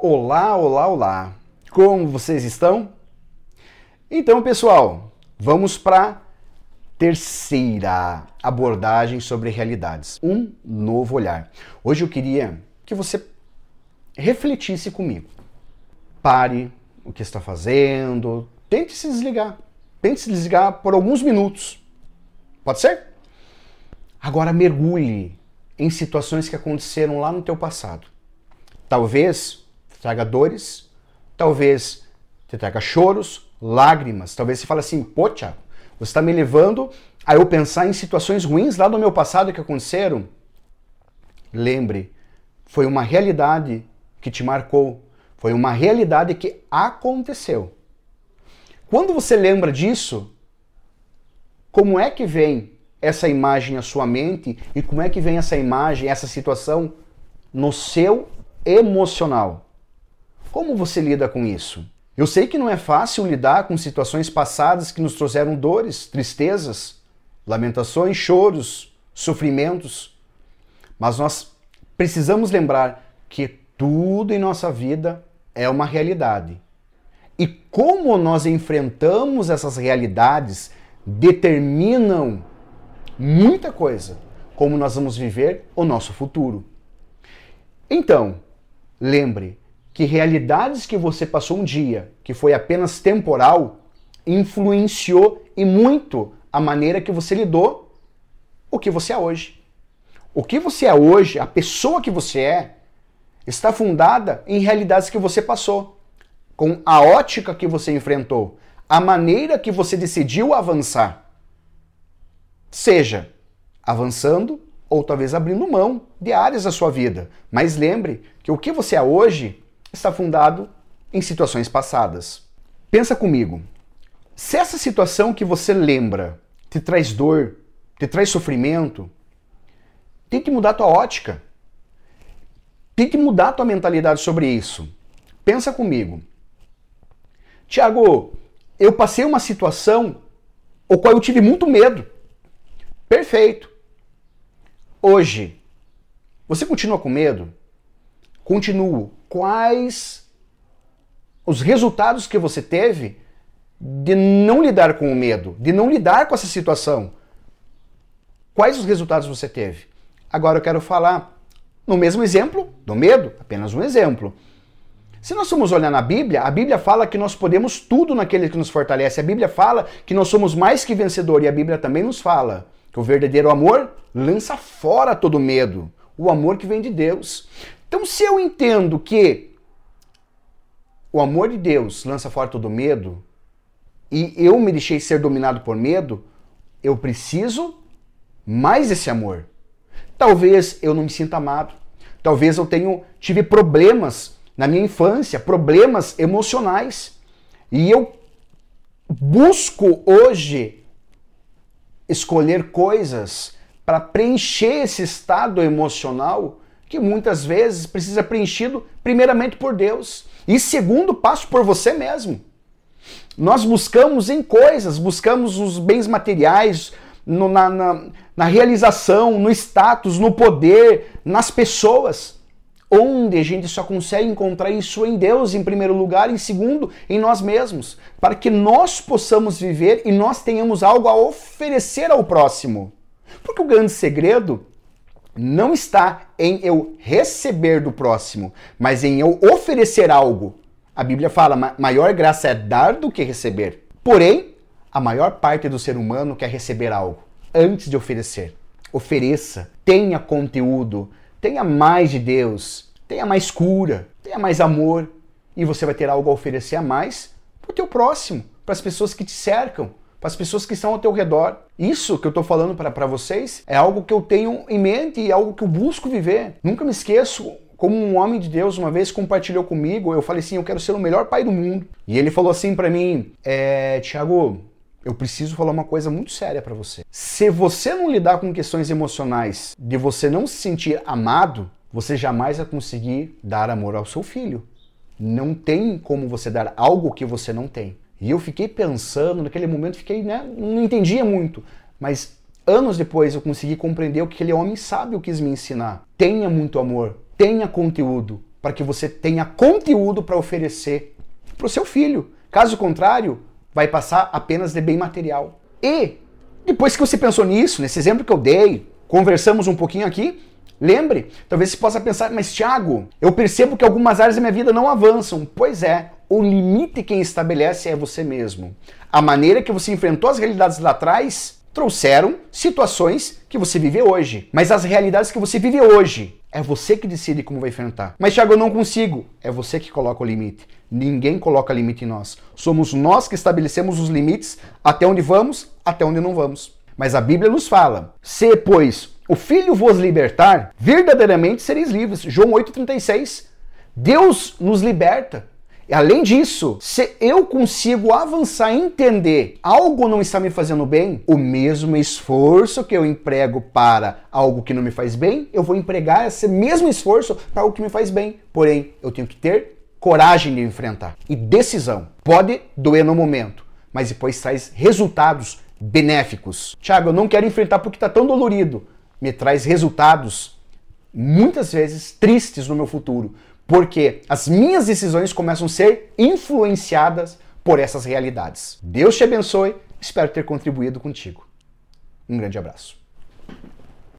Olá, olá, olá. Como vocês estão? Então, pessoal, vamos para terceira abordagem sobre realidades, um novo olhar. Hoje eu queria que você refletisse comigo. Pare o que está fazendo, tente se desligar. Tente se desligar por alguns minutos. Pode ser? Agora mergulhe em situações que aconteceram lá no teu passado. Talvez traga dores, talvez te traga choros, lágrimas. Talvez você fale assim, pô, Thiago, você está me levando a eu pensar em situações ruins lá do meu passado que aconteceram. Lembre, foi uma realidade que te marcou, foi uma realidade que aconteceu. Quando você lembra disso, como é que vem essa imagem à sua mente e como é que vem essa imagem, essa situação no seu emocional? Como você lida com isso? Eu sei que não é fácil lidar com situações passadas que nos trouxeram dores, tristezas, lamentações, choros, sofrimentos, mas nós precisamos lembrar que tudo em nossa vida é uma realidade e como nós enfrentamos essas realidades determinam muita coisa, como nós vamos viver o nosso futuro. Então, lembre que realidades que você passou um dia, que foi apenas temporal, influenciou e muito a maneira que você lidou o que você é hoje. O que você é hoje, a pessoa que você é, está fundada em realidades que você passou com a ótica que você enfrentou, a maneira que você decidiu avançar. Seja avançando ou talvez abrindo mão de áreas da sua vida. Mas lembre que o que você é hoje está fundado em situações passadas. Pensa comigo. Se essa situação que você lembra te traz dor, te traz sofrimento, tem que mudar a tua ótica. Tem que mudar tua mentalidade sobre isso. Pensa comigo. Tiago, eu passei uma situação o qual eu tive muito medo. Perfeito. Hoje, você continua com medo? Continuo. Quais os resultados que você teve de não lidar com o medo, de não lidar com essa situação? Quais os resultados você teve? Agora eu quero falar no mesmo exemplo do medo, apenas um exemplo. Se nós formos olhar na Bíblia, a Bíblia fala que nós podemos tudo naquele que nos fortalece. A Bíblia fala que nós somos mais que vencedor e a Bíblia também nos fala que o verdadeiro amor lança fora todo medo, o amor que vem de Deus. Então, se eu entendo que o amor de Deus lança fora todo medo e eu me deixei ser dominado por medo, eu preciso mais desse amor. Talvez eu não me sinta amado. Talvez eu tenho tive problemas na minha infância, problemas emocionais. E eu busco hoje escolher coisas para preencher esse estado emocional que muitas vezes precisa preenchido primeiramente por Deus e segundo passo por você mesmo. Nós buscamos em coisas, buscamos os bens materiais, no, na, na, na realização, no status, no poder, nas pessoas onde a gente só consegue encontrar isso em Deus, em primeiro lugar, em segundo, em nós mesmos, para que nós possamos viver e nós tenhamos algo a oferecer ao próximo. Porque o grande segredo não está em eu receber do próximo, mas em eu oferecer algo. A Bíblia fala: maior graça é dar do que receber. Porém, a maior parte do ser humano quer receber algo antes de oferecer. Ofereça, tenha conteúdo, tenha mais de Deus, tenha mais cura, tenha mais amor e você vai ter algo a oferecer a mais para o teu próximo, para as pessoas que te cercam, para as pessoas que estão ao teu redor. Isso que eu estou falando para vocês é algo que eu tenho em mente e é algo que eu busco viver. Nunca me esqueço como um homem de Deus uma vez compartilhou comigo, eu falei assim, eu quero ser o melhor pai do mundo. E ele falou assim para mim, é, Tiago, eu preciso falar uma coisa muito séria para você. Se você não lidar com questões emocionais de você não se sentir amado, você jamais vai conseguir dar amor ao seu filho. Não tem como você dar algo que você não tem. E eu fiquei pensando, naquele momento fiquei, né, não entendia muito, mas anos depois eu consegui compreender o que aquele homem sábio quis me ensinar. Tenha muito amor tenha conteúdo, para que você tenha conteúdo para oferecer para o seu filho. Caso contrário, vai passar apenas de bem material. E depois que você pensou nisso, nesse exemplo que eu dei, conversamos um pouquinho aqui, lembre, talvez você possa pensar, mas Thiago, eu percebo que algumas áreas da minha vida não avançam. Pois é, o limite quem estabelece é você mesmo. A maneira que você enfrentou as realidades lá atrás trouxeram situações que você vive hoje. Mas as realidades que você vive hoje, é você que decide como vai enfrentar. Mas, Thiago, eu não consigo. É você que coloca o limite. Ninguém coloca limite em nós. Somos nós que estabelecemos os limites até onde vamos, até onde não vamos. Mas a Bíblia nos fala: se, pois, o Filho vos libertar, verdadeiramente sereis livres. João 8,36. Deus nos liberta. Além disso, se eu consigo avançar e entender algo não está me fazendo bem, o mesmo esforço que eu emprego para algo que não me faz bem, eu vou empregar esse mesmo esforço para algo que me faz bem. Porém, eu tenho que ter coragem de enfrentar e decisão. Pode doer no momento, mas depois traz resultados benéficos. Tiago, eu não quero enfrentar porque está tão dolorido. Me traz resultados muitas vezes tristes no meu futuro porque as minhas decisões começam a ser influenciadas por essas realidades. Deus te abençoe, espero ter contribuído contigo. Um grande abraço.